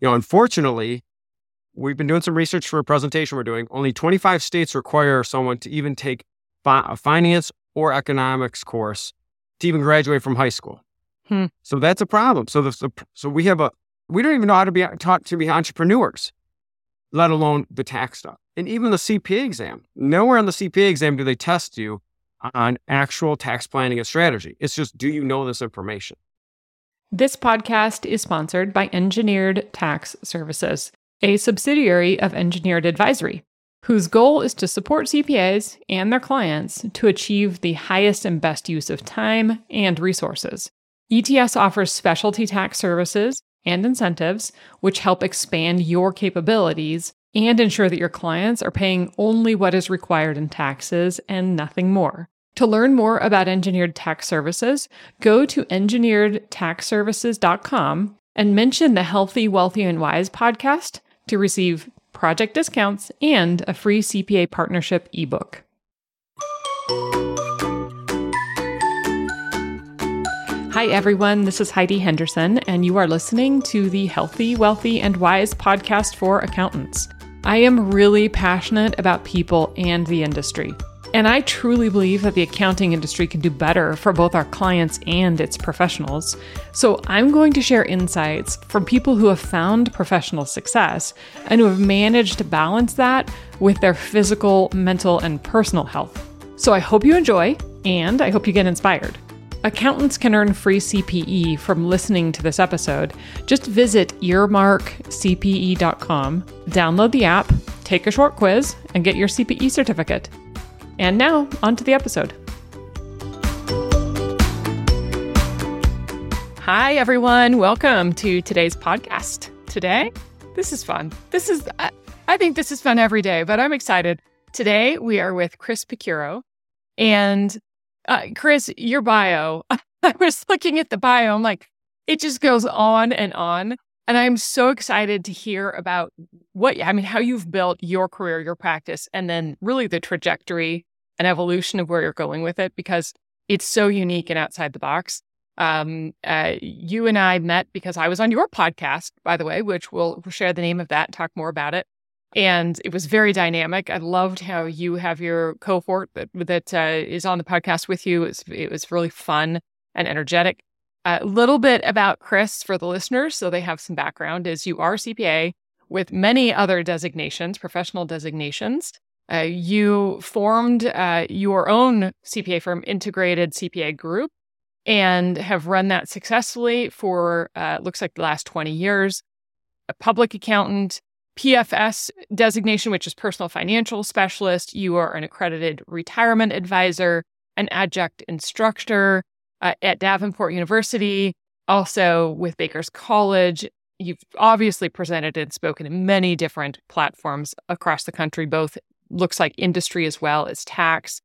you know, unfortunately, we've been doing some research for a presentation we're doing. Only 25 states require someone to even take fi- a finance or economics course to even graduate from high school. Hmm. So that's a problem. So the, so we have a we don't even know how to be taught to be entrepreneurs, let alone the tax stuff. And even the CPA exam. Nowhere on the CPA exam do they test you on actual tax planning and strategy. It's just do you know this information? This podcast is sponsored by Engineered Tax Services, a subsidiary of Engineered Advisory, whose goal is to support CPAs and their clients to achieve the highest and best use of time and resources. ETS offers specialty tax services and incentives, which help expand your capabilities and ensure that your clients are paying only what is required in taxes and nothing more. To learn more about engineered tax services, go to engineeredtaxservices.com and mention the Healthy, Wealthy, and Wise podcast to receive project discounts and a free CPA partnership ebook. Hi, everyone. This is Heidi Henderson, and you are listening to the Healthy, Wealthy, and Wise podcast for accountants. I am really passionate about people and the industry. And I truly believe that the accounting industry can do better for both our clients and its professionals. So I'm going to share insights from people who have found professional success and who have managed to balance that with their physical, mental, and personal health. So I hope you enjoy, and I hope you get inspired. Accountants can earn free CPE from listening to this episode. Just visit earmarkcpe.com, download the app, take a short quiz, and get your CPE certificate. And now, on to the episode. Hi, everyone. Welcome to today's podcast. Today, this is fun. This is, I, think this is fun every day, but I'm excited. Today, we are with Chris Picciurro. And uh, Chris, your bio, I was looking at the bio. I'm like, it just goes on and on. And I'm so excited to hear about what, I mean, how you've built your career, your practice, and then really the trajectory and evolution of where you're going with it because it's so unique and outside the box. Um, uh, you and I met because I was on your podcast, by the way, which we'll, we'll share the name of that and talk more about it and it was very dynamic. I loved how you have your cohort that that uh, is on the podcast with you. It was, it was really fun and energetic. A little bit about Chris for the listeners, so they have some background. Is you are CPA with many other designations, professional designations. Uh, you formed uh, your own CPA firm, Integrated CPA Group, and have run that successfully for uh, looks like the last 20 years. A public accountant, PFS designation, which is personal financial specialist. You are an accredited retirement advisor, an adjunct instructor uh, at Davenport University, also with Baker's College. You've obviously presented and spoken in many different platforms across the country, both looks like industry as well as tax,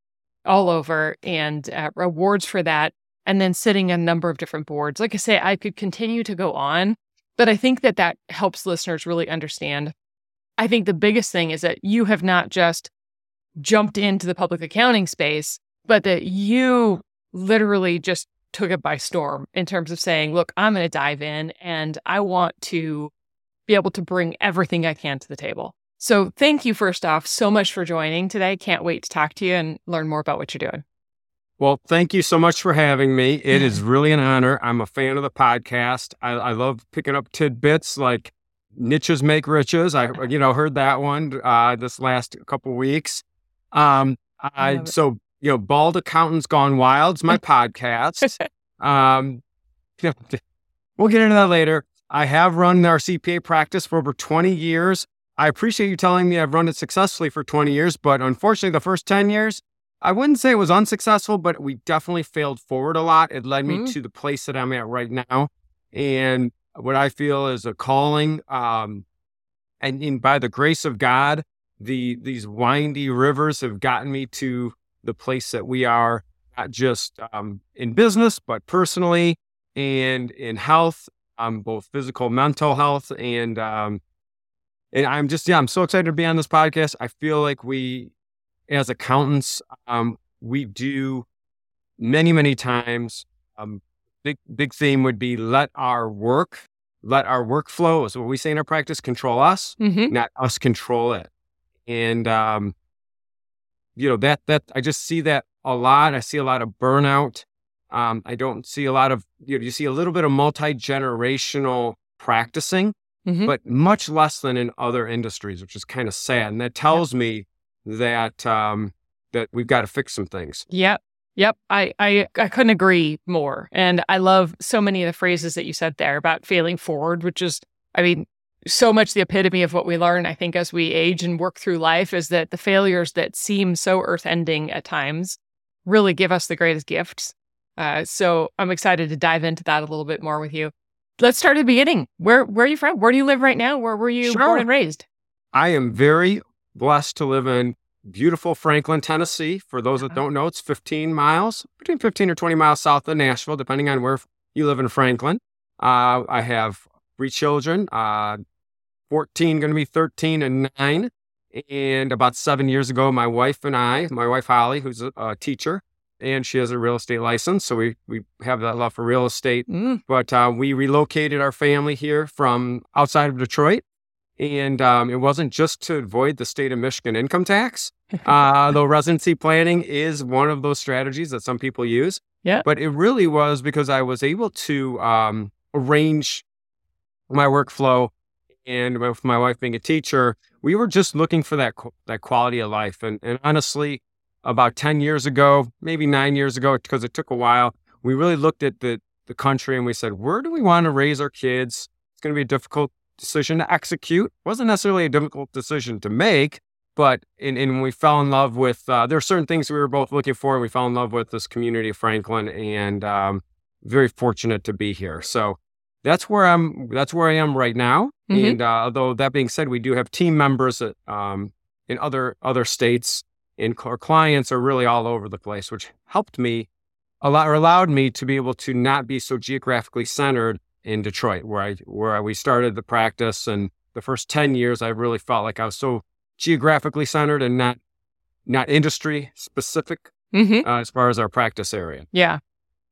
all over, and uh, awards for that. And then sitting a number of different boards. Like I say, I could continue to go on, but I think that that helps listeners really understand I think the biggest thing is that you have not just jumped into the public accounting space, but that you literally just took it by storm in terms of saying, look, I'm going to dive in and I want to be able to bring everything I can to the table. So thank you, first off, so much for joining today. Can't wait to talk to you and learn more about what you're doing. Well, thank you so much for having me. It is really an honor. I'm a fan of the podcast. I, I love picking up tidbits like niches make riches. I you know heard that one uh, this last couple weeks. Um, I, I so you know, bald accountants gone wild is my podcast. Um, we'll get into that later. I have run our CPA practice for over 20 years. I appreciate you telling me I've run it successfully for 20 years, but unfortunately, the first 10 years, I wouldn't say it was unsuccessful, but we definitely failed forward a lot. It led me mm-hmm. to the place that I'm at right now. And what I feel is a calling. Um, and in, by the grace of God, the these windy rivers have gotten me to the place that we are, not just um, in business, but personally and in health, um, both physical, mental health, and um, and I'm just yeah, I'm so excited to be on this podcast. I feel like we, as accountants, um, we do many many times um, big big theme would be let our work let our workflow, is what we say in our practice, control us, Mm-hmm. not us control it. And um, you know that that I just see that a lot. I see a lot of burnout. Um, I don't see a lot of you know you see a little bit of multi generational practicing, Mhm. but much less than in other industries, which is kind of sad. And that tells me that um, that we've got to fix some things. Yep. Yep. I, I I couldn't agree more. And I love so many of the phrases that you said there about failing forward, which is I mean, so much the epitome of what we learn, I think, as we age and work through life is that the failures that seem so earth ending at times really give us the greatest gifts. Uh, so I'm excited to dive into that a little bit more with you. Let's start at the beginning. Where where are you from? Where do you live right now? Where were you Sure. born and raised? I am very blessed to live in beautiful Franklin, Tennessee. For those that Uh-huh. don't know, it's 15 miles, between 15 or 20 miles south of Nashville, depending on where you live in Franklin. Uh, I have three children, uh, 14, going to be 13 and nine. And about seven years ago, my wife and I, my wife Holly, who's a, a teacher, and she has a real estate license. So we, we have that love for real estate Mm, but uh, we relocated our family here from outside of Detroit. And um, it wasn't just to avoid the state of Michigan income tax, uh, though residency planning is one of those strategies that some people use. Yeah. But it really was because I was able to um, arrange my workflow. And with my wife being a teacher, we were just looking for that that quality of life. And, and honestly, about 10 years ago, maybe nine years ago, because it took a while, we really looked at the the country and we said, where do we want to raise our kids? It's going to be a difficult decision to execute. It wasn't necessarily a difficult decision to make, but in, in we fell in love with, uh, there are certain things we were both looking for, and we fell in love with this community of Franklin, and um, very fortunate to be here. So that's where I'm. That's where I am right now. Mhm. And uh, although that being said, we do have team members um, in other other states, and our clients are really all over the place, which helped me a lot or allowed me to be able to not be so geographically centered in Detroit, where I where we started the practice. And the first ten years, I really felt like I was so geographically centered and not not industry specific mhm. uh, as far as our practice area. Yeah.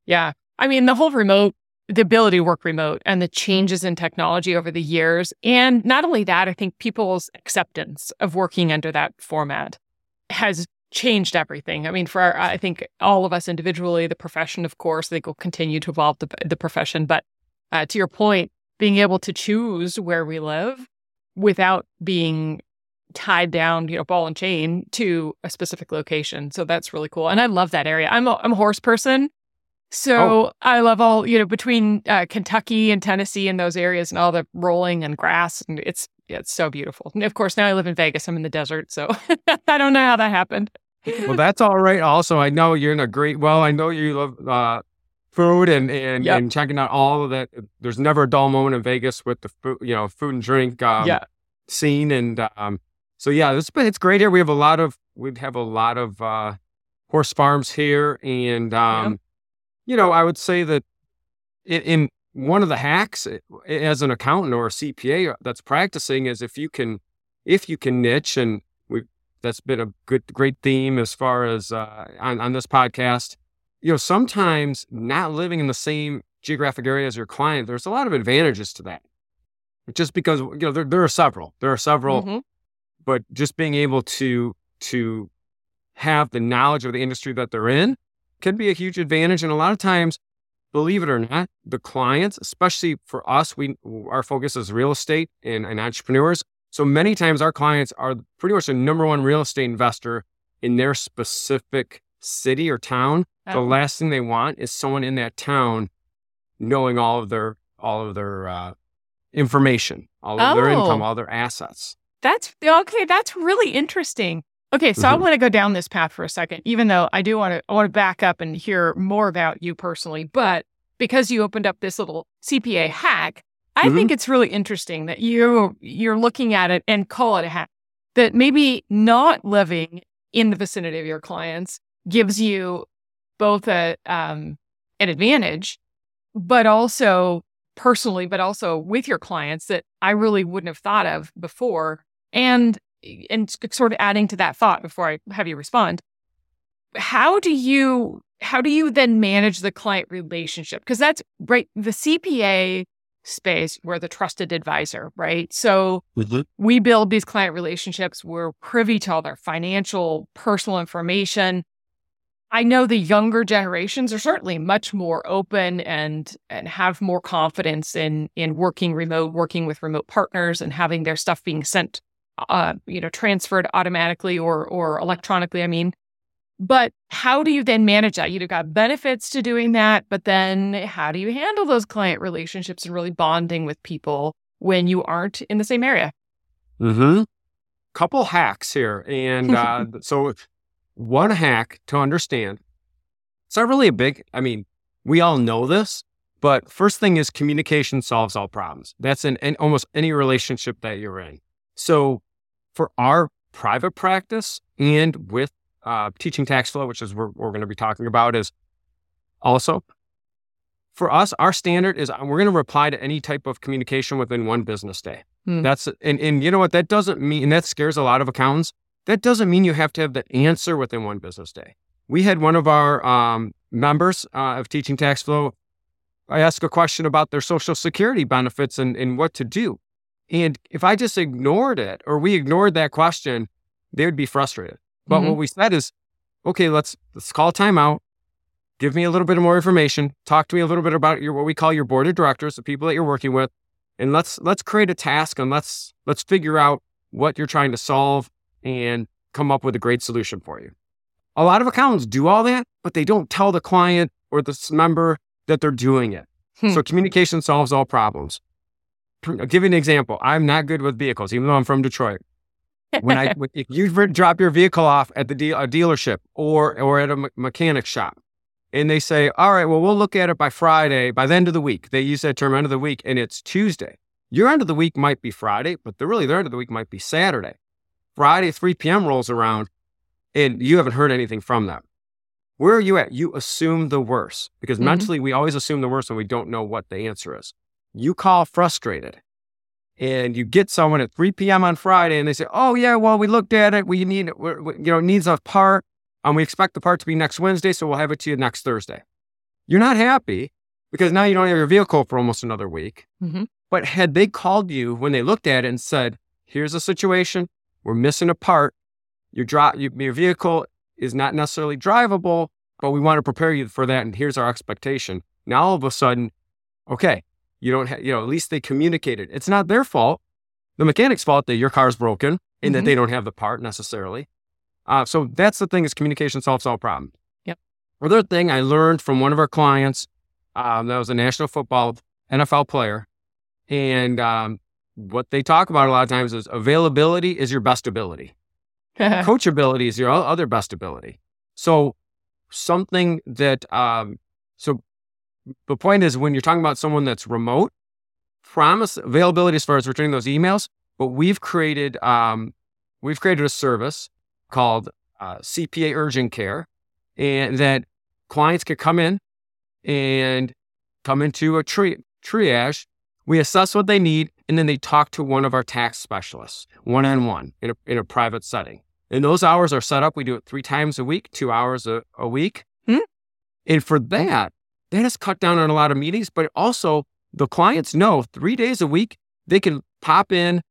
Yeah. I mean, the whole remote, the ability to work remote and the changes in technology over the years. And not only that, I think people's acceptance of working under that format has changed everything. I mean, for our, I think all of us individually, the profession, of course, I think will continue to evolve the, the profession. But uh, to your point, being able to choose where we live without being tied down, you know, ball and chain to a specific location. So that's really cool. And I love that area. I'm a, I'm a horse person. So I love all, you know, between uh, Kentucky and Tennessee and those areas and all the rolling and grass. And it's, yeah, it's so beautiful. And of course, now I live in Vegas. I'm in the desert. So I don't know how that happened. Well, that's all right. Also, I know you're in a great. Well, I know you love uh, food and and, Yep. and checking out all of that. There's never a dull moment in Vegas with the food, you know, food and drink. Um, yeah. scene and um so yeah it's but it's great here we have a lot of we have a lot of uh horse farms here and um you know i would say that in, in one of the hacks eh, as an accountant or a cpa that's practicing is if you can if you can niche and we that's been a good great theme as far as uh on, on this podcast you know sometimes not living in the same geographic area as your client there's a lot of advantages to that just because you know there, there are several there are several Mhm. but just being able to to have the knowledge of the industry that they're in can be a huge advantage and a lot of times believe it or not the clients especially for us we our focus is real estate and, and entrepreneurs so many times our clients are pretty much the number one real estate investor in their specific city or town the Oh. last thing they want is someone in that town knowing all of their all of their uh, information all of their income Oh. all their assets That's okay. That's really interesting. Okay, so I Mhm. want to go down this path for a second, even though I do want to I want to back up and hear more about you personally. But because you opened up this little CPA hack, I Mhm. think it's really interesting that you you're looking at it and call it a hack. That maybe not living in the vicinity of your clients gives you both a um, an advantage, but also personally, but also with your clients that I really wouldn't have thought of before. And and sort of adding to that thought before I have you respond, how do you how do you then manage the client relationship? Because that's right. The CPA space, we're the trusted advisor, right? So Mhm. we build these client relationships. We're privy to all their financial, personal information. I know the younger generations are certainly much more open and and have more confidence in in working remote, working with remote partners, and having their stuff being sent, uh, you know, transferred automatically or or electronically. I mean, but how do you then manage that? You've got benefits to doing that, but then how do you handle those client relationships and really bonding with people when you aren't in the same area? Mm-hmm. Couple hacks here. And uh, so, one hack to understand it's not really a big, I mean, we all know this, but first thing is communication solves all problems. That's in, in almost any relationship that you're in. So, for our private practice and with uh, teaching tax flow, which is what we're going to be talking about, is also for us, our standard is uh, we're going to reply to any type of communication within one business day. Hmm. That's and and you know what that doesn't mean, and that scares a lot of accountants. That doesn't mean you have to have the answer within one business day. We had one of our um, members uh, of Teaching Tax Flow. I asked a question about their Social Security benefits and, and what to do. And if I just ignored it or we ignored that question, they would be frustrated. But Mhm. what we said is, okay, let's let's call timeout. Give me a little bit more information. Talk to me a little bit about your what we call your board of directors, the people that you're working with, and let's let's create a task and let's let's figure out what you're trying to solve and come up with a great solution for you. A lot of accountants do all that, but they don't tell the client or the member that they're doing it. Hmm. So communication solves all problems. I'll give you an example. I'm not good with vehicles, even though I'm from Detroit when I if you drop your vehicle off at the a dealership or or at a me- mechanic shop, and they say, "All right, well, we'll look at it by Friday, by the end of the week." They use that term "end of the week," and it's Tuesday. Your end of the week might be Friday, but the really their end of the week might be Saturday. Friday, 3 p.m. rolls around, and you haven't heard anything from them. Where are you at? You assume the worst because Mhm. mentally we always assume the worst when we don't know what the answer is. You call frustrated and you get someone at 3 p.m. on Friday and they say, "Oh yeah, well we looked at it. We need it. we're- you know it needs a part, and we expect the part to be next Wednesday, so we'll have it to you next Thursday." You're not happy because now you don't have your vehicle for almost another week. Mhm. But had they called you when they looked at it and said, "Here's the situation. We're missing a part. Your your, your vehicle is not necessarily drivable, but we want to prepare you for that, and here's our expectation." Now all of a sudden, okay, you don't have, you know, at least they communicated. It's not their fault. The mechanic's fault that your car's broken and that Mhm. they don't have the part necessarily. Uh, so that's the thing is communication solves all problems. Yep. Another thing I learned from one of our clients, um, that was a national football NFL player. And um, what they talk about a lot of times is availability is your best ability. Coachability is your other best ability. So something that um, so the point is when you're talking about someone that's remote, promise availability as far as returning those emails. But we've created um, we've created a service called uh, CPA Urgent Care, and that clients can come in and come into a tri- triage. We assess what they need, and then they talk to one of our tax specialists one on one in a in a private setting. And those hours are set up. We do it three times a week, two hours a, a week. Hmm. And for that, that has cut down on a lot of meetings, but also the clients know three days a week, they can pop in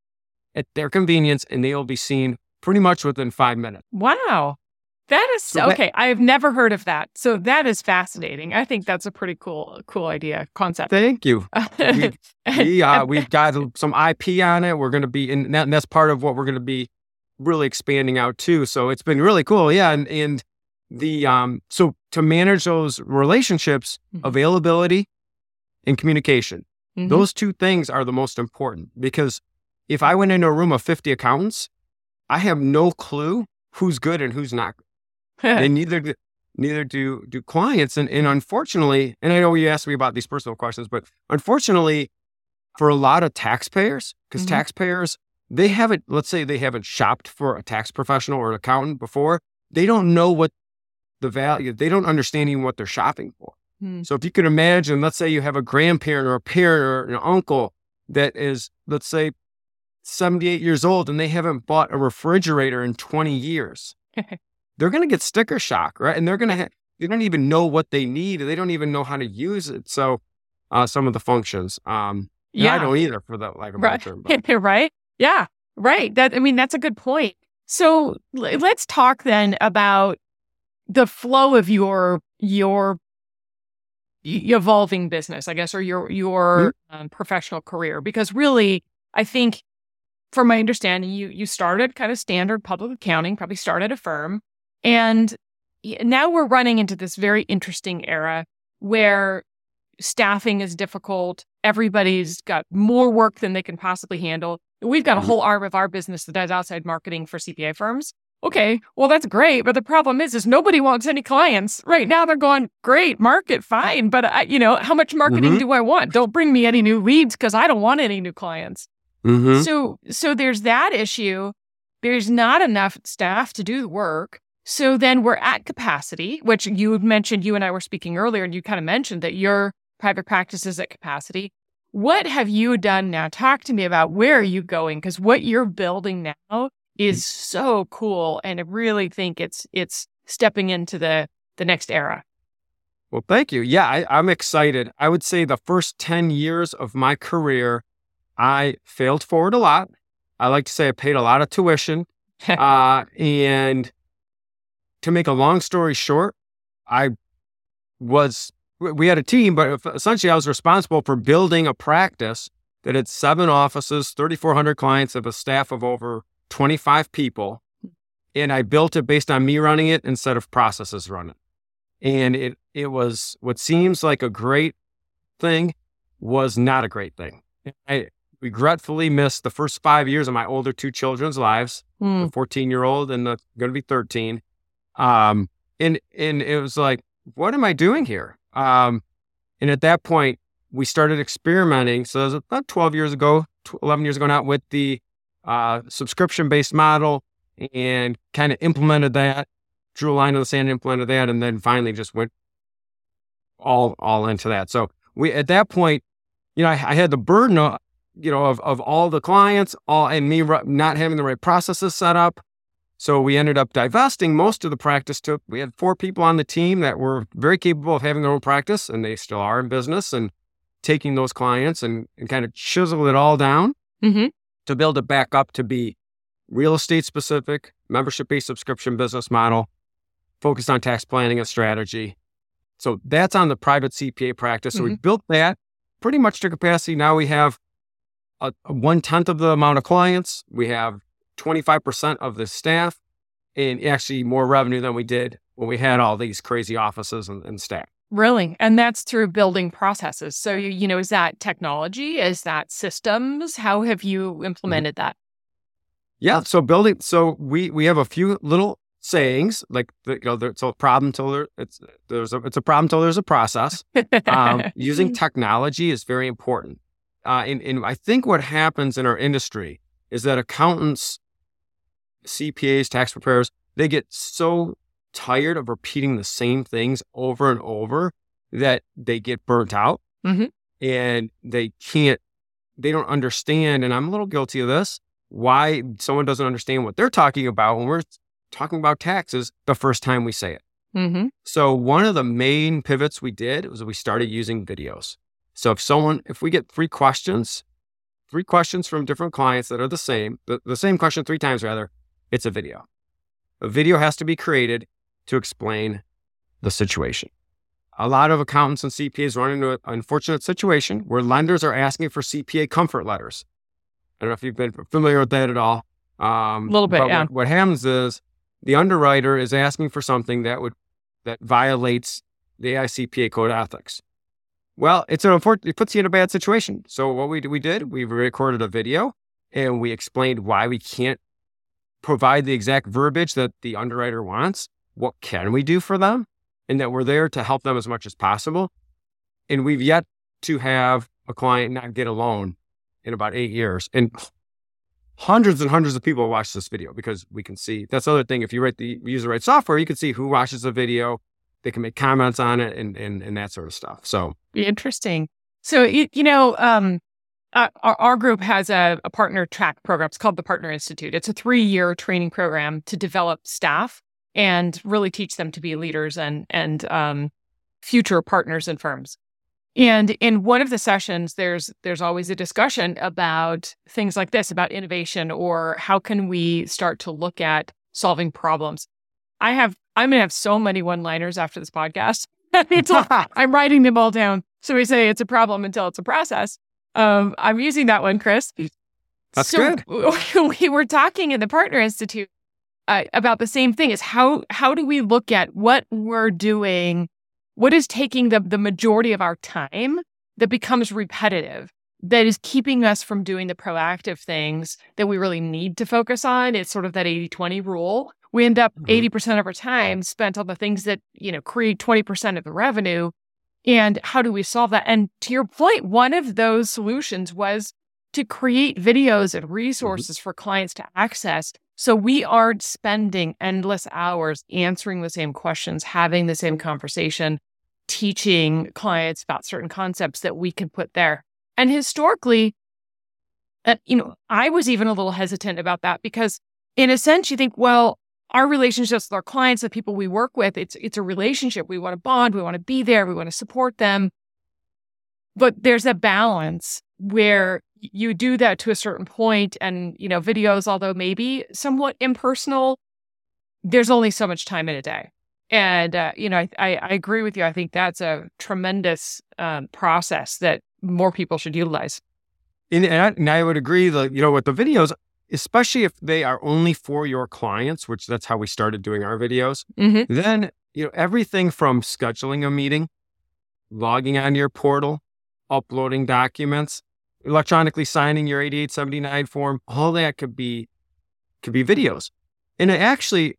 at their convenience and they will be seen pretty much within five minutes. wow. That is So that- okay. I have never heard of that. So that is fascinating. I think that's a pretty cool, cool idea concept. Thank you. We, we, uh, we've got some IP on it. We're going to be, in, and that's part of what we're going to be really expanding out too. So it's been really cool. Yeah. And, and the, um, so to manage those relationships, Mhm. availability and communication, Mhm. those two things are the most important because if I went into a room of 50 accountants, I have no clue who's good and who's not. and neither do, neither do do clients. And and unfortunately, and I know you asked me about these personal questions, but unfortunately, for a lot of taxpayers, because Mhm. taxpayers they haven't, let's say they haven't shopped for a tax professional or an accountant before, they don't know what the value. They don't understand even what they're shopping for. Hmm. So if you could imagine, let's say you have a grandparent or a parent or an uncle that is, let's say, 78 years old and they haven't bought a refrigerator in 20 years. they're going to get sticker shock, right? And they're going to, ha- they don't even know what they need. They don't even know how to use it. So, uh, some of the functions. Um, Yeah. I don't either for that like right. term. right. Yeah. Right. That I mean, that's a good point. So l- let's talk then about the flow of your your evolving business, I guess, or your your um, professional career. Because really, I think, from my understanding, you you started kind of standard public accounting, probably started a firm, and now we're running into this very interesting era where staffing is difficult. Everybody's got more work than they can possibly handle. We've got a Mhm. whole arm of our business that does outside marketing for CPA firms. Okay, well that's great, but the problem is, is nobody wants any clients right now. They're going great, market fine, but I, you know, how much marketing Mhm. do I want? Don't bring me any new leads because I don't want any new clients. Mhm. So, so there's that issue. There's not enough staff to do the work. So then we're at capacity, which you mentioned. You and I were speaking earlier, and you kind of mentioned that your private practice is at capacity. What have you done now? Talk to me about where are you going? Because what you're building now is so cool, and I really think it's it's stepping into the the next era. Well, thank you. Yeah, I, I'm excited. I would say the first 10 years of my career, I failed forward a lot. I like to say I paid a lot of tuition. uh, and to make a long story short, I was, we- we had a team, but essentially I was responsible for building a practice that had seven offices, 3,400 clients, of a staff of over 25 people. And I built it based on me running it instead of processes running. And it, it was what seems like a great thing was not a great thing. I regretfully missed the first five years of my older two children's lives Hmm. the 14 year old and the going to be 13 um and and it was like what am i doing here um and at that point we started experimenting so it was about 12 years ago tw- 11 years ago now with the uh subscription based model and kind of implemented that drew a line in the sand implemented that and then finally just went all all into that. So we at that point you know i, I had the burden of you know, of, of all the clients, all and me not having the right processes set up. So we ended up divesting most of the practice to we had four people on the team that were very capable of having their own practice and they still are in business and taking those clients and, and kind of chisel it all down. Hmm to build it back up to be real estate specific, membership based subscription business model, focused on tax planning and strategy. So that's on the private CPA practice. So we mm-hmm. built that pretty much to capacity. Now we have a, a one tenth of the amount of clients. We have 25% of the staff and actually more revenue than we did when we had all these crazy offices and, and staff. Really? And that's through building processes. So, you, you know, is that technology? Is that systems? How have you implemented that? Yeah. So building, so we, we have a few little sayings like, the, you know, there- it's a problem till there, it's, there's a, it's a problem till there's a process. um, using technology is very important. Uh, and, and I think what happens in our industry is that accountants, CPAs, tax preparers, they get so tired of repeating the same things over and over that they get burnt out Mhm. and they can't, they don't understand. And I'm a little guilty of this why someone doesn't understand what they're talking about when we're talking about taxes the first time we say it. hmm So one of the main pivots we did was we started using videos. So if someone, if we get three questions, three questions from different clients that are the same, the, the same question three times rather, it's a video. A video has to be created to explain the situation. A lot of accountants and CPAs run into an unfortunate situation where lenders are asking for CPA comfort letters. I don't know if you've been familiar with that at all. Um, A little bit, yeah. What, what happens is the underwriter is asking for something that would that violates the AICPA code of ethics. Well, it's an unfortunate, it puts you in a bad situation. So what we, we did, we recorded a video and we explained why we can't provide the exact verbiage that the underwriter wants. What can we do for them? And that we're there to help them as much as possible. And we've yet to have a client not get a loan in about eight years. And hundreds and hundreds of people watch this video because we can see that's the other thing. If you write the use the right software, you can see who watches the video. They can make comments on it and and, and that sort of stuff. So Interesting. So, you, you know, um, uh, our, our group has a, a partner track program. It's called the Partner Institute. It's a three year training program to develop staff and really teach them to be leaders and and um, future partners in firms. And in one of the sessions, there's there's always a discussion about things like this, about innovation or how can we start to look at solving problems. I have I'm gonna have so many one-liners after this podcast. I'm writing them all down. So we say it's a problem until it's a process. Um, I'm using that one, Chris. That's so good. We were talking in the Partner Institute uh, about the same thing: is how how do we look at what we're doing what is taking the, the majority of our time that becomes repetitive, that is keeping us from doing the proactive things that we really need to focus on? It's sort of that 80 20 rule. We end up mm-hmm. 80% of our time spent on the things that, you know, create 20% of the revenue. And how do we solve that? And to your point, one of those solutions was to create videos and mm-hmm. resources mm-hmm. for clients to access so we aren't spending endless hours answering the same questions, having the same conversation, teaching clients about certain concepts that we can put there. And historically, uh, you know, I was even a little hesitant about that because, in a sense, you think, well, our relationships with our clients, the people we work with, it's it's a relationship. We want to bond, we want to be there, we want to support them. But there's a balance where you do that to a certain point, and you know, videos, although maybe somewhat impersonal, there's only so much time in a day. And, uh, you know, I, I, I, agree with you. I think that's a tremendous um, process that more people should utilize. And, and, I, and I would agree that, you know, with the videos, especially if they are only for your clients, which that's how we started doing our videos, mm-hmm. then, you know, everything from scheduling a meeting, logging on your portal, uploading documents, electronically signing your 8879 form, all that could be, could be videos. And it actually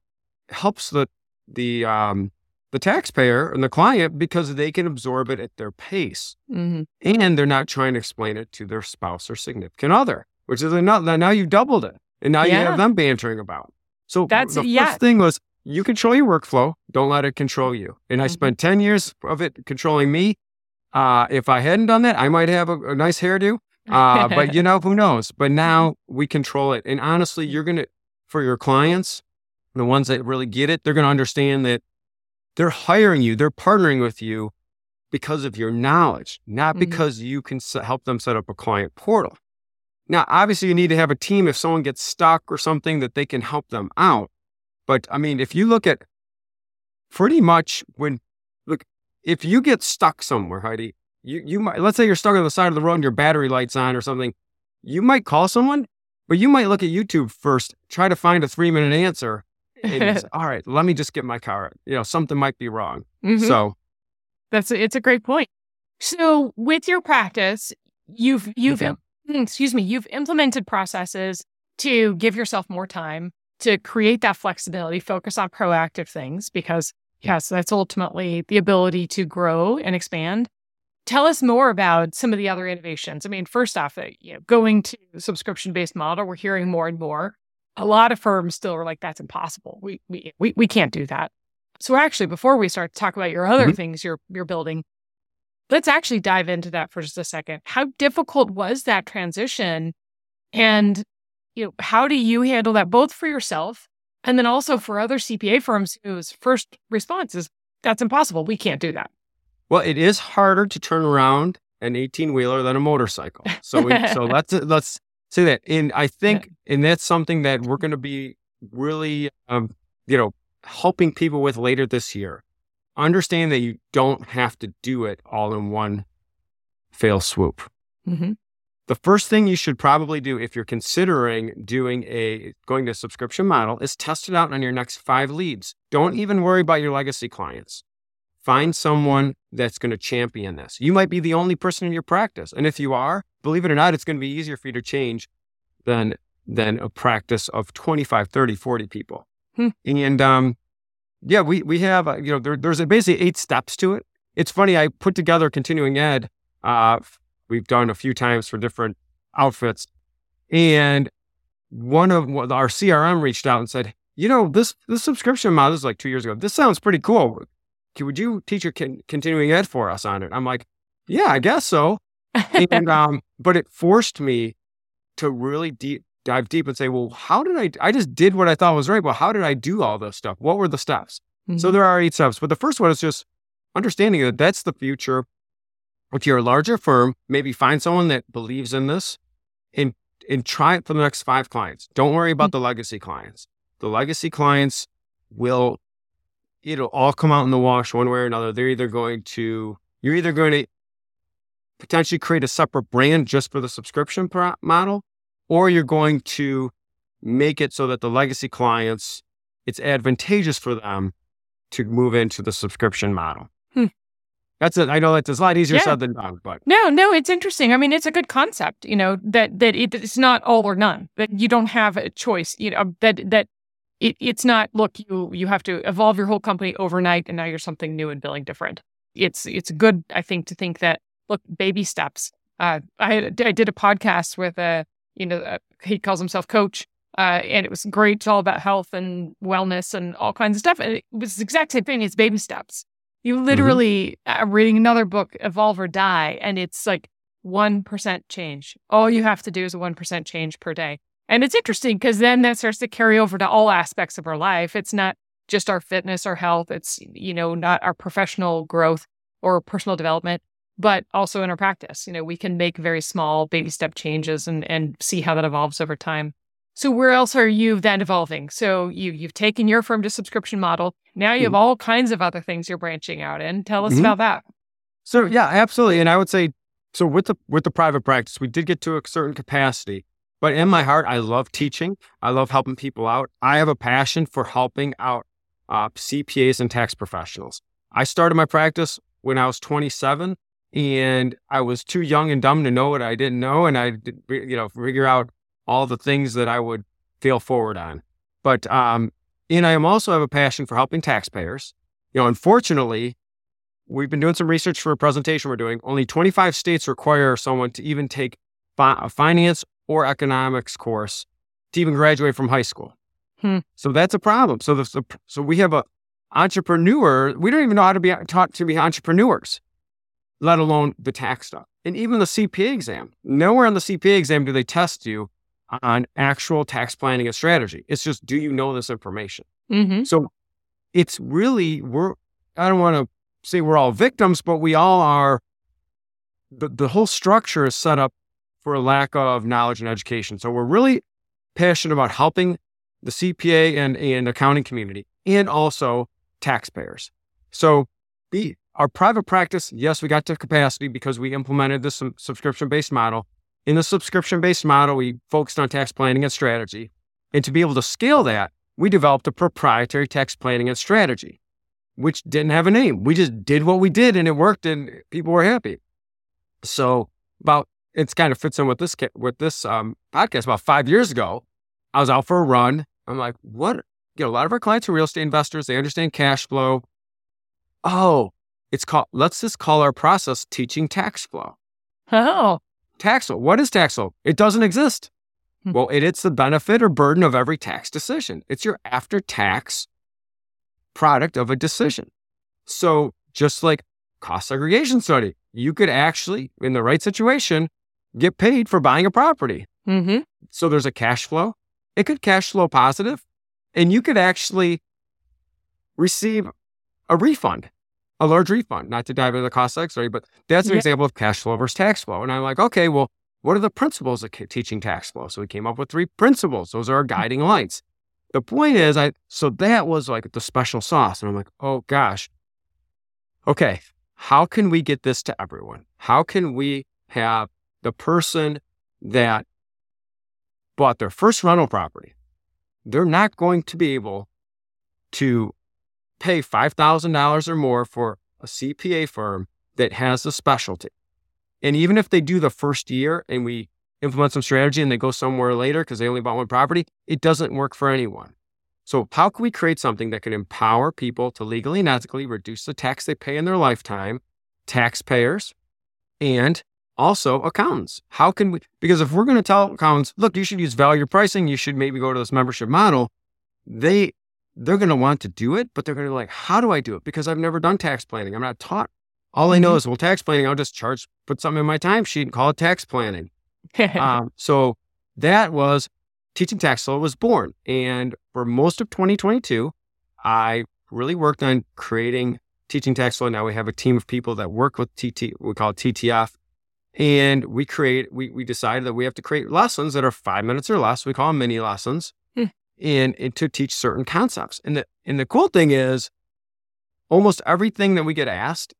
helps the the um, the taxpayer and the client because they can absorb it at their pace, mm-hmm. and they're not trying to explain it to their spouse or significant other, which is another. Now you've doubled it, and now yeah. you have them bantering about. So that's the yeah. first thing was you control your workflow. Don't let it control you. And mm-hmm. I spent ten years of it controlling me. Uh, if I hadn't done that, I might have a, a nice hairdo. Uh, but you know, who knows? But now we control it. And honestly, you're gonna for your clients, the ones that really get it, they're going to understand that they're hiring you, they're partnering with you because of your knowledge, not mm-hmm. because you can help them set up a client portal. Now, obviously, you need to have a team if someone gets stuck or something that they can help them out. But I mean, if you look at pretty much when, look, if you get stuck somewhere, Heidi, you, you might, let's say you're stuck on the side of the road and your battery light's on or something, you might call someone, but you might look at YouTube first, try to find a three minute answer, all right, let me just get my car. You know, something might be wrong. Mm-hmm. So that's a, it's a great point. So with your practice, you've you've okay. excuse me, you've implemented processes to give yourself more time to create that flexibility, focus on proactive things because yes, that's ultimately the ability to grow and expand. Tell us more about some of the other innovations. I mean, first off, uh, you know, going to subscription based model, we're hearing more and more a lot of firms still are like, that's impossible. We, we, we, we can't do that. So actually, before we start to talk about your other mm-hmm. things you're, you're building, let's actually dive into that for just a second. How difficult was that transition? And, you know, how do you handle that both for yourself and then also for other CPA firms whose first response is, that's impossible. We can't do that. Well, it is harder to turn around an 18 wheeler than a motorcycle. So, we, so let's, let's, say that. And I think, and that's something that we're going to be really, um, you know, helping people with later this year. Understand that you don't have to do it all in one fail swoop. Mm-hmm. The first thing you should probably do if you're considering doing a going to a subscription model is test it out on your next five leads. Don't even worry about your legacy clients. Find someone that's going to champion this. You might be the only person in your practice. And if you are, believe it or not, it's going to be easier for you to change than than a practice of 25, 30, 40 people. Hmm. And um, yeah, we we have uh, you know there, there's basically eight steps to it. It's funny. I put together continuing ed. Uh, we've done a few times for different outfits, and one of our CRM reached out and said, you know, this this subscription model this is like two years ago. This sounds pretty cool. Would you teach a con- continuing ed for us on it? I'm like, yeah, I guess so and um, but it forced me to really deep dive deep and say, well, how did I? I just did what I thought was right. Well, how did I do all this stuff? What were the steps? Mm-hmm. So there are eight steps, but the first one is just understanding that that's the future. if you're a larger firm, maybe find someone that believes in this and and try it for the next five clients. Don't worry about the legacy clients. The legacy clients will it'll all come out in the wash one way or another. They're either going to you're either going to potentially create a separate brand just for the subscription pro- model, or you're going to make it so that the legacy clients it's advantageous for them to move into the subscription model. Hmm. That's it. I know that's a lot easier Yeah. said than done, but No, no, it's interesting. I mean, it's a good concept, you know, that that it, it's not all or none. That you don't have a choice, you know, that that it, it's not look, you you have to evolve your whole company overnight and now you're something new and billing different. It's it's good, I think, to think that look, baby steps. Uh, I had, I did a podcast with a, you know, uh he calls himself coach. Uh, and it was great. It's all about health and wellness and all kinds of stuff. And it was the exact same thing. It's baby steps. You literally are reading another book, Evolve or Die, and it's like 1% change. All you have to do is a 1% change per day. And it's interesting because then that starts to carry over to all aspects of our life. It's not just our fitness or health. It's, you know, not our professional growth or personal development, but also in our practice. You know, we can make very small baby step changes and, and see how that evolves over time. So where else are you then evolving? So you you've taken your firm to subscription model. Now you have all kinds of other things you're branching out in. Tell us Mhm. about that. So yeah, absolutely. And I would say so with the with the private practice, we did get to a certain capacity. But in my heart, I love teaching. I love helping people out. I have a passion for helping out uh, CPAs and tax professionals. I started my practice when I was 27, and I was too young and dumb to know what I didn't know, and I you know figure out all the things that I would fail forward on. But um, and I am also have a passion for helping taxpayers. You know, unfortunately, we've been doing some research for a presentation we're doing. Only 25 states require someone to even take a finance or economics course to even graduate from high school. Hmm. So that's a problem. So the, so- we have a entrepreneur. We don't even know how to be taught to be entrepreneurs, let alone the tax stuff. And even the CPA exam. Nowhere on the CPA exam do they test you on actual tax planning and strategy. It's just, do you know this information? Mm-hmm. So it's really we're I don't want to say we're all victims, but we all are the, the whole structure is set up for a lack of knowledge and education. So we're really passionate about helping the CPA and, and accounting community and also taxpayers. So the our private practice, yes, we got to capacity because we implemented this subscription based model. In the subscription based model, we focused on tax planning and strategy. And to be able to scale that, we developed a proprietary tax planning and strategy, which didn't have a name. We just did what we did and it worked and people were happy. So about it's kind of fits in with this with this um, podcast. About five years ago, I was out for a run. I'm like, what? You know, a lot of our clients are real estate investors. They understand cash flow. Oh, it's called. Let's just call our process teaching tax flow. Oh, Tax flow. What is tax flow? It doesn't exist. Hmm. Well, it, it's the benefit or burden of every tax decision. It's your after tax product of a decision. So just like cost segregation study, you could actually, in the right situation, get paid for buying a property. mm-hmm. So there's a cash flow. It could cash flow positive, and you could actually receive a refund, a large refund. Not to dive into the cost study, but that's an Yeah. example of cash flow versus tax flow. And I'm like, okay, well, what are the principles of teaching tax flow? So we came up with three principles. Those are our guiding lights. The point is, I so that was like the special sauce, and I'm like, oh gosh, okay, how can we get this to everyone? How can we have the person that bought their first rental property? They're not going to be able to pay five thousand dollars or more for a CPA firm that has a specialty. And even if they do the first year and we implement some strategy and they go somewhere later because they only bought one property, it doesn't work for anyone. So, how can we create something that can empower people to legally and ethically reduce the tax they pay in their lifetime, taxpayers, and also accountants? How can we? Because if we're going to tell accountants, look, you should use value pricing, you should maybe go to this membership model, they they're going to want to do it, but they're going to be like, how do I do it? Because I've never done tax planning. I'm not taught. All I know Mhm. is, well, tax planning, I'll just charge, put something in my timesheet and call it tax planning. um, so that was teaching tax flow was born. And for most of 2022, I really worked on creating teaching tax flow. Now we have a team of people that work with TT, we call it TTF. And we create, we, we decided that we have to create lessons that are five minutes or less. We call them mini lessons Hmm. and, and to teach certain concepts. And the, and the cool thing is almost everything that we get asked,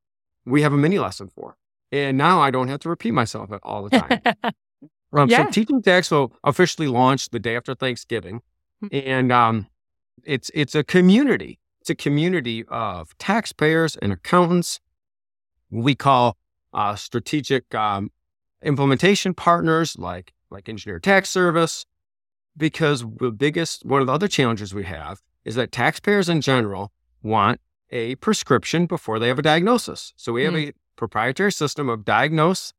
we have a mini lesson for. And now I don't have to repeat myself all the time. Um, Yeah. So Teaching Tax Flow officially launched the day after Thanksgiving, Hmm. and um, it's it's a community. It's a community of taxpayers and accountants. We call uh, strategic um, implementation partners like like Engineer Tax Service, because the biggest one of the other challenges we have is that taxpayers in general want a prescription before they have a diagnosis. So we have a proprietary system of diagnose,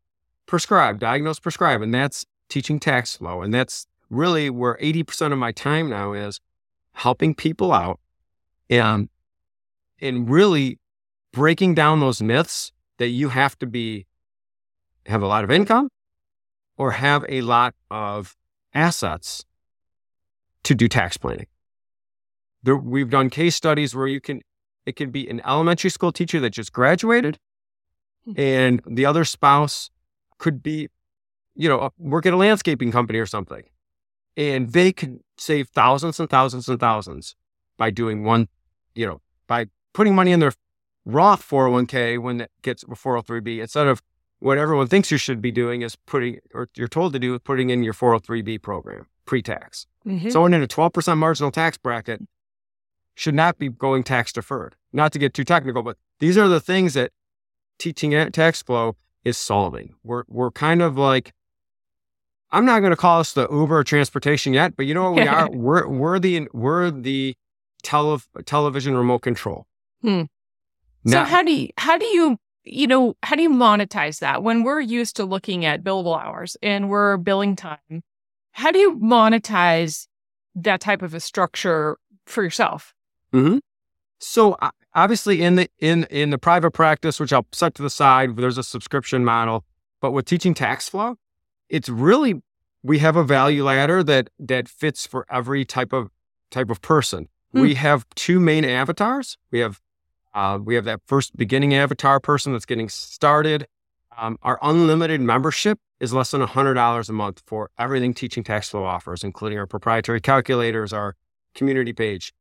prescribe, diagnose, prescribe, and that's teaching tax flow. And that's really where 80% of my time now is helping people out and, and really breaking down those myths that you have to be, have a lot of income or have a lot of assets to do tax planning. There, we've done case studies where you can, it can be an elementary school teacher that just graduated hmm. and the other spouse could be, you know, work at a landscaping company or something. And they could save thousands and thousands and thousands by doing one, you know, by putting money in their Roth 401k when it gets a 403b instead of what everyone thinks you should be doing is putting, or you're told to do, is putting in your 403b program pre tax. Mhm. Someone in a 12% marginal tax bracket should not be going tax deferred. Not to get too technical, but these are the things that teaching at tax flow is solving. We're, we're kind of like, I'm not going to call us the Uber transportation yet, but you know what we are? we're, we're the, we're the tele, television remote control. Hmm. So how do you how do you you know how do you monetize that when we're used to looking at billable hours and we're billing time? How do you monetize that type of a structure for yourself? hmm So obviously, in the in in the private practice, which I'll set to the side, there's a subscription model. But with teaching tax flow, it's really we have a value ladder that that fits for every type of type of person. Hmm. We have two main avatars. We have uh, we have that first beginning avatar person that's getting started. Um, our unlimited membership is less than $100 a month for everything Teaching Tax Flow offers, including our proprietary calculators, our community page.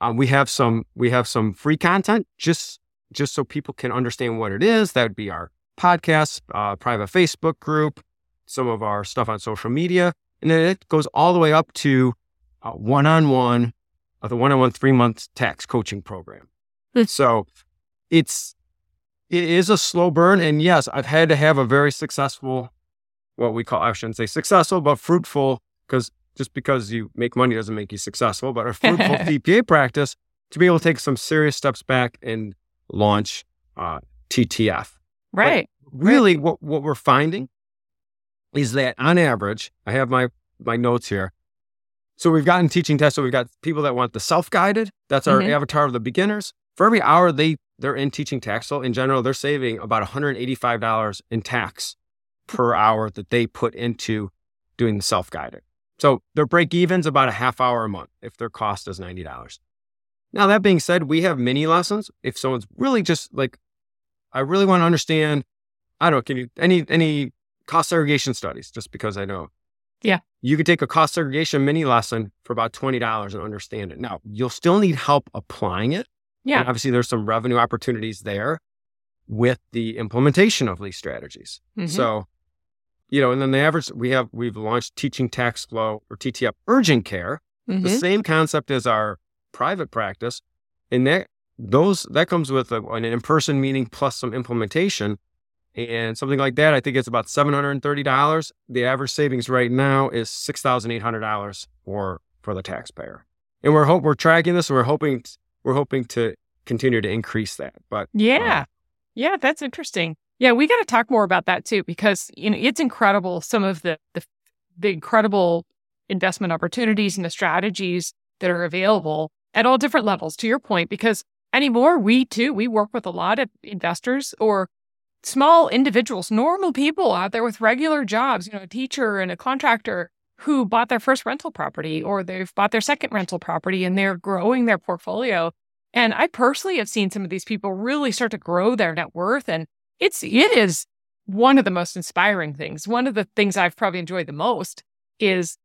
Um, we have some we have some free content just just so people can understand what it is. That would be our podcast, uh, private Facebook group, some of our stuff on social media, and then it goes all the way up to uh, one-on-one, uh, the one-on-one three-month tax coaching program. Hmm. so it's it is a slow burn, and yes, I've had to have a very successful, what we call I shouldn't say successful, but fruitful, because just because you make money doesn't make you successful, but a fruitful CPA practice to be able to take some serious steps back and launch uh, TTF. Right. Really, what, what we're finding is that on average, I have my, my notes here. So we've gotten teaching tests. So we've got people that want the self-guided. That's our Mhm. avatar of the beginners. For every hour they, they're in teaching tax in general, they're saving about $185 in tax per hour that they put into doing the self-guided. So their break even's about a half hour a month if their cost is $90. Now, that being said, we have mini lessons. If someone's really just like, I really want to understand, I don't know, can you, any, any cost segregation studies, just because I know. Yeah. You could take a cost segregation mini lesson for about $20 and understand it. Now, you'll still need help applying it. And Yeah. obviously, there's some revenue opportunities there with the implementation of these strategies. Mhm. So, you know, and then the average we have, we've launched teaching tax flow or TTF urgent care, the Mhm. same concept as our private practice. And that, those, that comes with a, an in-person meeting plus some implementation and something like that. I think it's about $730. The average savings right now is $6,800 for, for the taxpayer. And we're hope we're tracking this. And we're hoping, we're hoping to continue to increase that. But Yeah. um, Yeah, that's interesting. Yeah, we got to talk more about that too because you know it's incredible some of the the, the incredible investment opportunities and the strategies that are available at all different levels. To your point, because anymore we too we work with a lot of investors or small individuals, normal people out there with regular jobs. You know, a teacher and a contractor who bought their first rental property or they've bought their second rental property and they're growing their portfolio And I personally have seen some of these people really start to grow their net worth. And it's, it is one of the most inspiring things. One of the things I've probably enjoyed the most is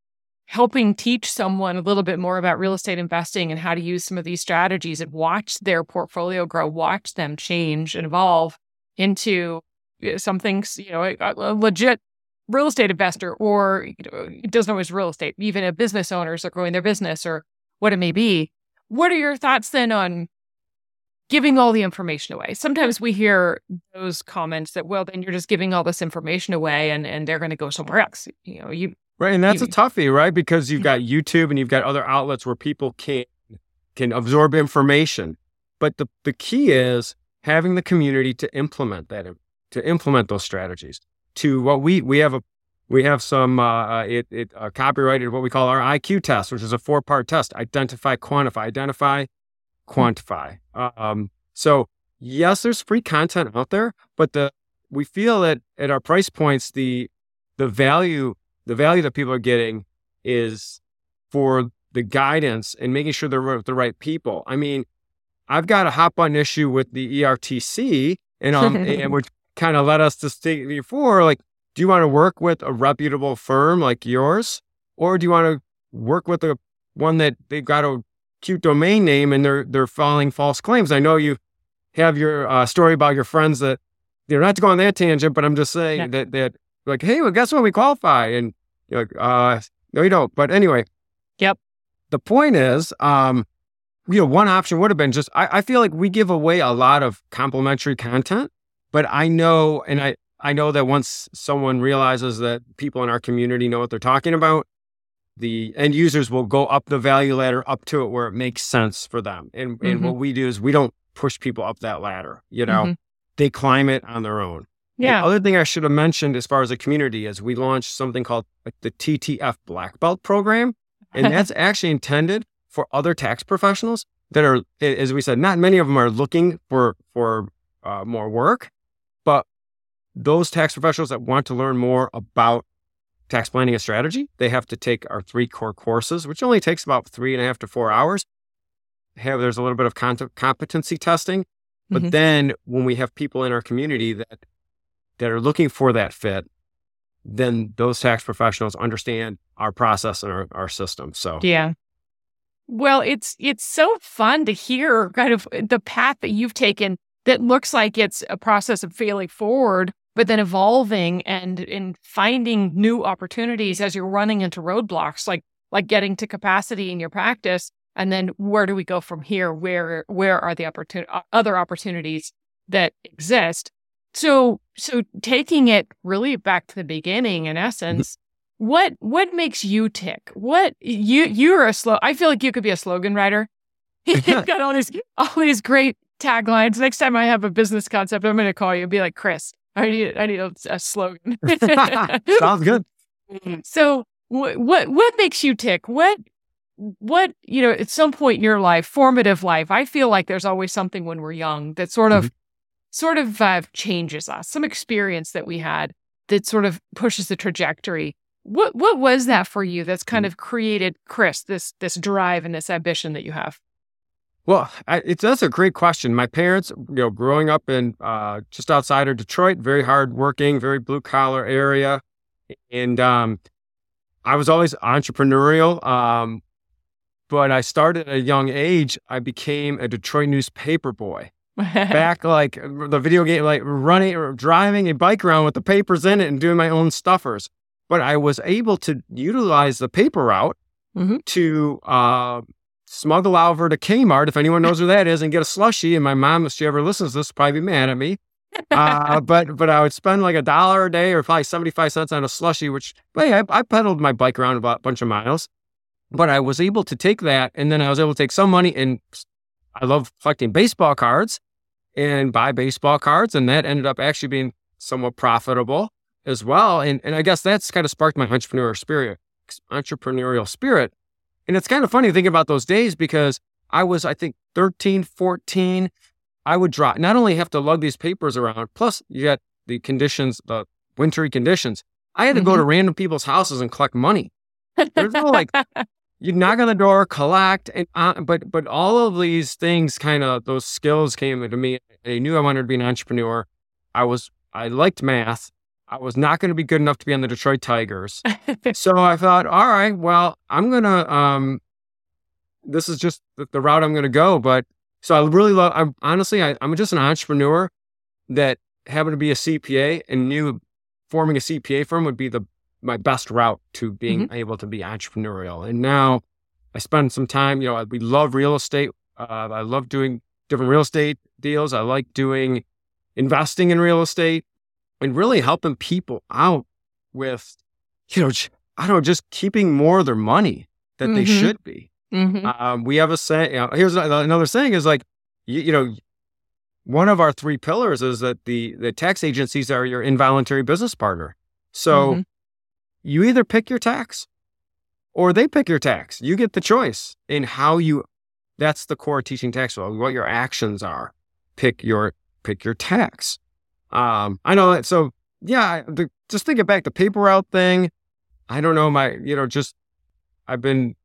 helping teach someone a little bit more about real estate investing and how to use some of these strategies and watch their portfolio grow, watch them change and evolve into uh, something, you know, a, a legit real estate investor or it doesn't always real estate, even a business owners are growing their business or what it may be. What are your thoughts then on giving all the information away? Sometimes we hear those comments that, well, then you're just giving all this information away and, and they're going to go somewhere else. You know, you Right. And that's you, a toughie, right? Because you've got YouTube and you've got other outlets where people can can absorb information. But the, the key is having the community to implement that, to implement those strategies. To what we we have a we have some uh, it, it uh, copyrighted what we call our IQ test, which is a four part test: identify, quantify, identify, quantify. Um, so yes, there's free content out there, but the we feel that at our price points, the the value the value that people are getting is for the guidance and making sure they're with the right people. I mean, I've got a hot button issue with the ERTC, and um, and which kind of led us to state before, like, do you want to work with a reputable firm like yours, or do you want to work with a one that they've got a cute domain name and they're they're filing false claims? I know you have your uh, story about your friends that they're not to go on that tangent, but I'm just saying yeah. that that like, hey, well, guess what? We qualify, and you're like, uh, no, you don't. But anyway, yep. The point is, um, you know, one option would have been just, I, I feel like we give away a lot of complimentary content, but I know, and I, I know that once someone realizes that people in our community know what they're talking about, the end users will go up the value ladder up to it where it makes sense for them. And mm-hmm. and what we do is we don't push people up that ladder. You know, mm-hmm. they climb it on their own. Yeah. The other thing I should have mentioned as far as a community is we launched something called the TTF Black Belt program. And that's actually intended for other tax professionals that are, as we said, not many of them are looking for, for uh, more work, those tax professionals that want to learn more about tax planning and strategy, they have to take our three core courses, which only takes about three and a half to four hours. Have there's a little bit of competency testing, but mm-hmm. then when we have people in our community that that are looking for that fit, then those tax professionals understand our process and our, our system. So yeah. Well, it's it's so fun to hear kind of the path that you've taken that looks like it's a process of failing forward, but then evolving and in finding new opportunities as you're running into roadblocks, like like getting to capacity in your practice. And then where do we go from here? Where where are the opportun- other opportunities that exist? So, so taking it really back to the beginning, in mm-hmm. essence, what what makes you tick? What you you're a slow. I feel like you could be a slogan writer. You've got all these all these great taglines. Next time I have a business concept, I'm going to call you and be like, Chris, I need I need a, a slogan. Sounds good. So, what what what makes you tick? What what you know at some point in your life formative life i feel like there's always something when we're young that sort of mm-hmm sort of uh, changes us, some experience that we had that sort of pushes the trajectory. What what was that for you that's kind mm. of created Chris this this drive and this ambition that you have? Well, I, it's that's a great question. My parents, you know, growing up in uh, just outside of Detroit, very hardworking, very blue collar area, and um, I was always entrepreneurial. Um, but I started at a young age. I became a Detroit newspaper boy, back like the video game, like running or driving a bike around with the papers in it and doing my own stuffers. But I was able to utilize the paper route mm-hmm. to uh, smuggle over to Kmart, if anyone knows where that is, and get a slushie. And my mom, if she ever listens to this, probably be mad at me. uh, but but I would spend like a dollar a day or probably 75 cents on a slushie, which, hey, I, I pedaled my bike around about a bunch of miles. But I was able to take that and then I was able to take some money and I love collecting baseball cards and buy baseball cards. And that ended up actually being somewhat profitable as well. And, and I guess that's kind of sparked my entrepreneurial spirit, entrepreneurial spirit. And it's kind of funny thinking about those days because I was, I think, 13, 14. I would drop, not only have to lug these papers around, plus you got the conditions, the wintry conditions. I had to mm-hmm. go to mm-hmm. random people's houses and collect money. There's no like, you knock on the door, collect, and uh, but but all of these things, kind of those skills came into me. I knew I wanted to be an entrepreneur. I was I liked math. I was not going to be good enough to be on the Detroit Tigers. so I thought, all right, well, I'm gonna. Um, this is just the, the route I'm going to go. But so I really love. I'm honestly, I, I'm just an entrepreneur that happened to be a CPA and knew forming a CPA firm would be the my best route to being mm-hmm. able to be entrepreneurial. And now I spend some time, you know, we love real estate. Uh, I love doing different real estate deals. I like doing investing in real estate and really helping people out with, you know, I don't know, just keeping more of their money that mm-hmm. they should be. Mm-hmm. Um, we have a saying, you know, here's another saying is like, you, you know, one of our three pillars is that the, the tax agencies are your involuntary business partner. So mm-hmm you either pick your tax or they pick your tax. You get the choice in how you that's the core teaching tax flow, what your actions are. Pick your pick your tax. Um, I know that so yeah, the, just thinking back the paper route thing, I don't know, my you know, just I've been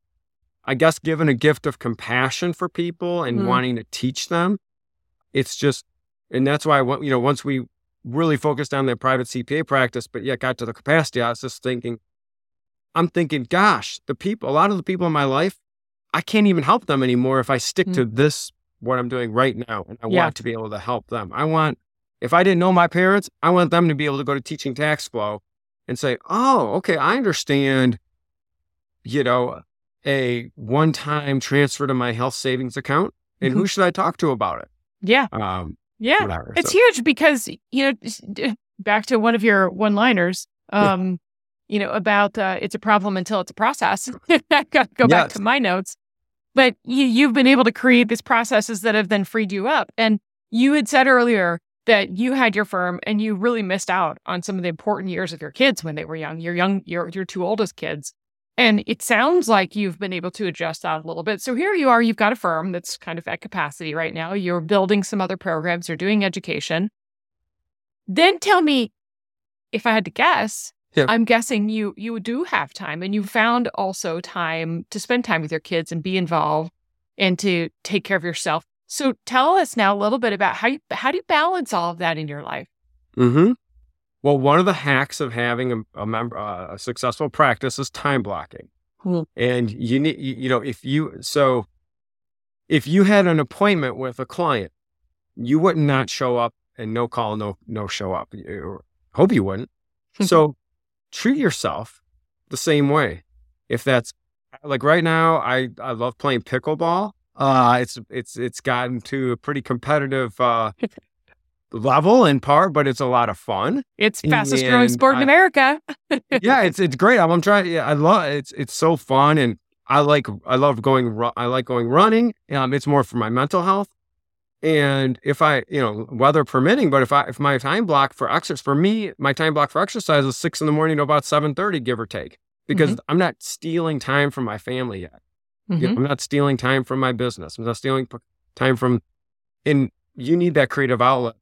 I guess given a gift of compassion for people and mm. wanting to teach them. It's just and that's why I want, you know, once we really focused on their private CPA practice, but yet got to the capacity. I was just thinking, I'm thinking, gosh, the people, a lot of the people in my life, I can't even help them anymore if I stick mm. to this, what I'm doing right now. And I yeah. want to be able to help them. I want, if I didn't know my parents, I want them to be able to go to teaching tax flow and say, oh, okay, I understand, you know, a one time transfer to my health savings account. And mm-hmm. who should I talk to about it? Yeah. Um, yeah, whatever, it's so. huge because you know back to one of your one-liners. Um, yeah. You know about uh, it's a problem until it's a process. I got to go yes. back to my notes, but you, you've been able to create these processes that have then freed you up. And you had said earlier that you had your firm and you really missed out on some of the important years of your kids when they were young. Your young, your your two oldest kids. And it sounds like you've been able to adjust that a little bit. So here you are, you've got a firm that's kind of at capacity right now. You're building some other programs, you're doing education. Then tell me, if I had to guess, yeah. I'm guessing you you do have time and you found also time to spend time with your kids and be involved and to take care of yourself. So tell us now a little bit about how you how do you balance all of that in your life? Mm-hmm. Well, one of the hacks of having a, a member uh, a successful practice is time blocking. Hmm. And you need you, you know if you so if you had an appointment with a client, you would not show up and no call, no no show up. You, hope you wouldn't. so treat yourself the same way. If that's like right now, I I love playing pickleball. Uh, it's it's it's gotten to a pretty competitive uh, level in part, but it's a lot of fun. It's fastest and growing sport I, in America. yeah, it's it's great. I'm, I'm trying. Yeah, I love it's it's so fun, and I like I love going. I like going running. Um, it's more for my mental health. And if I, you know, weather permitting, but if I if my time block for exercise for me, my time block for exercise is six in the morning to about seven thirty, give or take, because mm-hmm. I'm not stealing time from my family yet. Mm-hmm. You know, I'm not stealing time from my business. I'm not stealing time from. And you need that creative outlet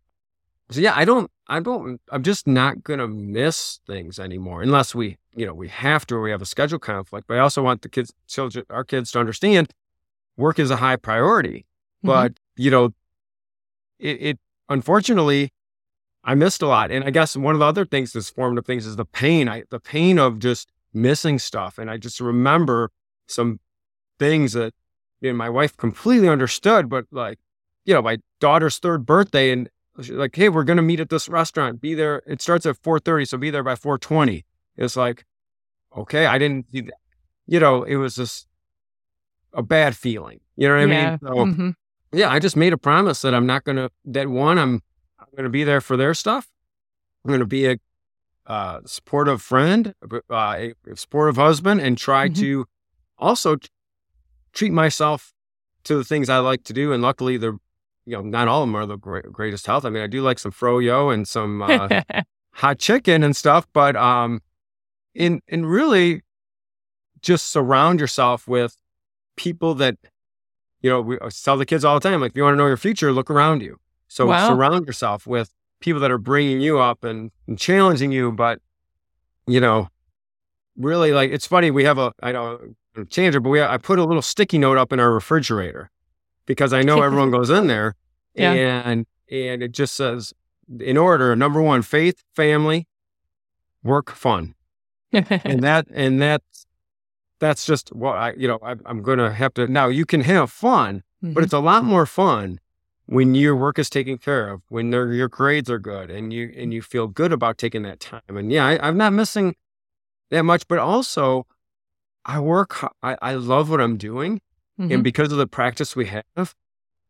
so yeah, I don't, I don't, I'm just not going to miss things anymore unless we, you know, we have to or we have a schedule conflict. But I also want the kids, children, our kids to understand work is a high priority. Mm-hmm. But, you know, it, it, unfortunately, I missed a lot. And I guess one of the other things, this formative things is the pain, I, the pain of just missing stuff. And I just remember some things that you know, my wife completely understood, but like, you know, my daughter's third birthday and like, hey, we're gonna meet at this restaurant. Be there. It starts at four thirty, so be there by four twenty. It's like, okay, I didn't. You know, it was just a bad feeling. You know what yeah. I mean? So, mm-hmm. yeah, I just made a promise that I'm not gonna. That one, I'm I'm gonna be there for their stuff. I'm gonna be a uh, supportive friend, uh, a, supportive husband, and try mm-hmm. to also treat myself to the things I like to do. And luckily, the you know, not all of them are the great, greatest health. I mean, I do like some froyo and some uh, hot chicken and stuff, but um, in in really just surround yourself with people that you know. We tell the kids all the time, like, if you want to know your future, look around you. So wow. surround yourself with people that are bringing you up and, and challenging you, but you know, really like it's funny. We have a I know change it, but we I put a little sticky note up in our refrigerator because I know everyone goes in there, Yeah. and and it just says in order number one faith, family, work, fun, and that and that that's just what I you know I, I'm gonna have to now. You can have fun, Mm-hmm. but it's a lot more fun when your work is taken care of, when your grades are good, and you and you feel good about taking that time. And yeah, I, I'm not missing that much, but also I work. I love what I'm doing, Mhm. and because of the practice we have,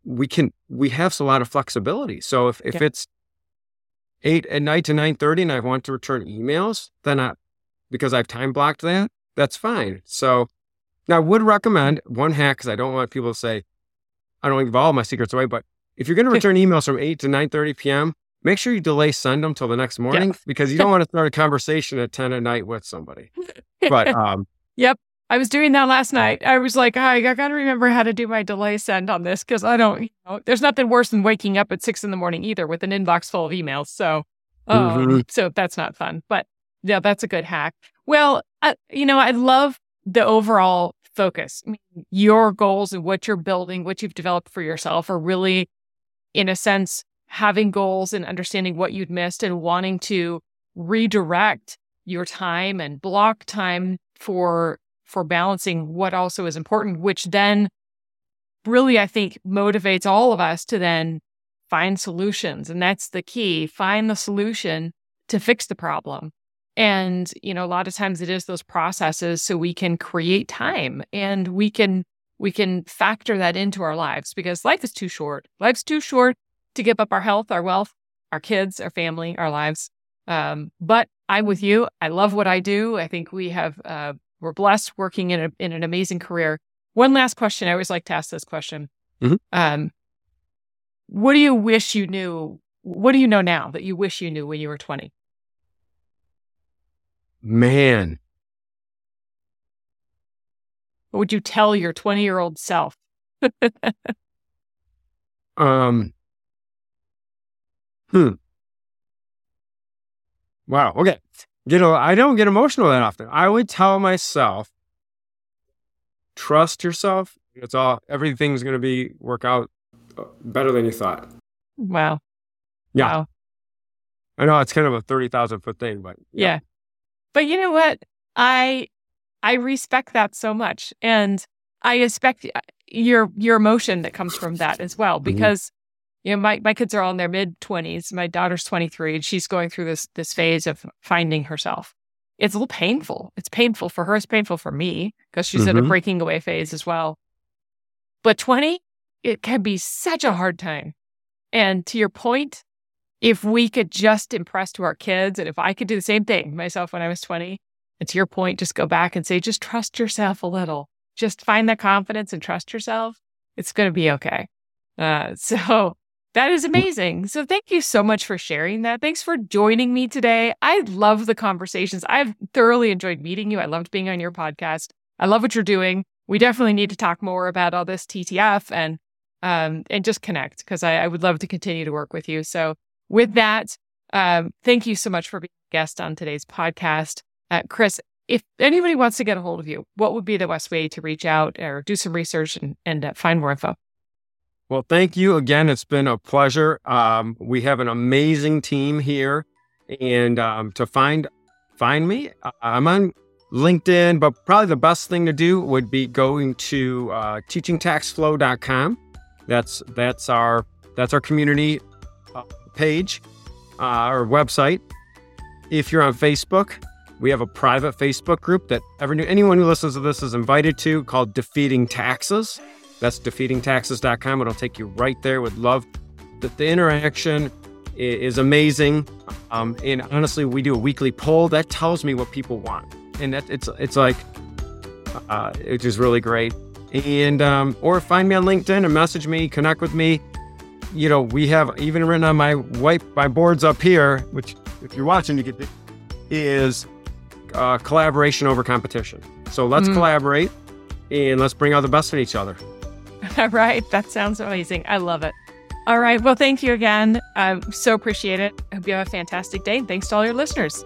we can we have a lot of flexibility. So if if Yeah. it's eight at night to nine thirty, and I want to return emails, then I because I've time blocked that, that's fine. So now I would recommend one hack because I don't want people to say I don't give all my secrets away, but if you're going to return emails from 8 to 9.30 p.m., make sure you delay send them till the next morning because you don't want to start a conversation at 10 at night with somebody. But um, I was doing that last night. I was like, I, I got to remember how to do my delay send on this because I don't, you know, there's nothing worse than waking up at six in the morning either with an inbox full of emails. So, um, Mhm. so that's not fun. But yeah, that's a good hack. Well, I, you know, I love the overall focus. I mean, your goals and what you're building, what you've developed for yourself are really, in a sense, having goals and understanding what you'd missed and wanting to redirect your time and block time for for balancing what also is important which then really i think motivates all of us to then find solutions. And that's the key find the solution to fix the problem. And you know a lot of times it is those processes so we can create time and we can we can factor that into our lives because life is too short. Life's too short to give up our health our wealth our kids our family our lives. Um, but I'm with you. I love what I do. I think we have uh, we're blessed working in a, in an amazing career. One last question. I always like to ask this question. Mhm. Um, what do you wish you knew? What do you know now that you wish you knew when you were 20? man, What would you tell your 20 year old self? um, hmm. Wow. Okay. You know, I don't get emotional that often. I would tell myself, trust yourself. It's all, everything's going to be work out uh, better than you thought. Wow. Yeah. Wow. I know it's kind of a 30,000 foot thing, but Yeah. But you know what? I I respect that so much and I respect uh, your your emotion that comes from that as well Mhm. because you know my my kids are all in their mid 20s. My daughter's 23 and she's going through this this phase of finding herself. It's a little painful. It's painful for her, it's painful for me because she's in a Mhm. breaking away phase as well. But 20 it can be such a hard time. And to your point, if we could just impress to our kids, and if I could do the same thing myself when I was 20, and to your point, just go back and say, just trust yourself a little. Just find that confidence and trust yourself. It's going to be okay. Uh, so that is amazing. So thank you so much for sharing that. Thanks for joining me today. I love the conversations. I've thoroughly enjoyed meeting you. I loved being on your podcast. I love what you're doing. We definitely need to talk more about all this TTF and um, and just connect because I, I would love to continue to work with you. So with that, um, thank you so much for being a guest on today's podcast. Uh, Chris, if anybody wants to get a hold of you, what would be the best way to reach out or do some research and, and uh, find more info? Well, thank you again. It's been a pleasure. Um, we have an amazing team here, and um, to find find me, uh, I'm on LinkedIn. But probably the best thing to do would be going to uh, teachingtaxflow.com. That's that's our that's our community uh, page, uh, our website. If you're on Facebook, we have a private Facebook group that every, anyone who listens to this is invited to called Defeating Taxes. That's defeatingtaxes.com. It'll take you right there. Would love that the interaction is amazing. Um, and honestly, we do a weekly poll that tells me what people want, and that it's it's like uh, it's just really great. And um, or find me on LinkedIn and message me, connect with me. You know, we have even written on my white my boards up here, which if you're watching, you get the, is uh, collaboration over competition. So let's Mm. collaborate and let's bring out the best in each other. All right. That sounds amazing. I love it. All right. Well, thank you again. I so appreciate it. I hope you have a fantastic day. And thanks to all your listeners.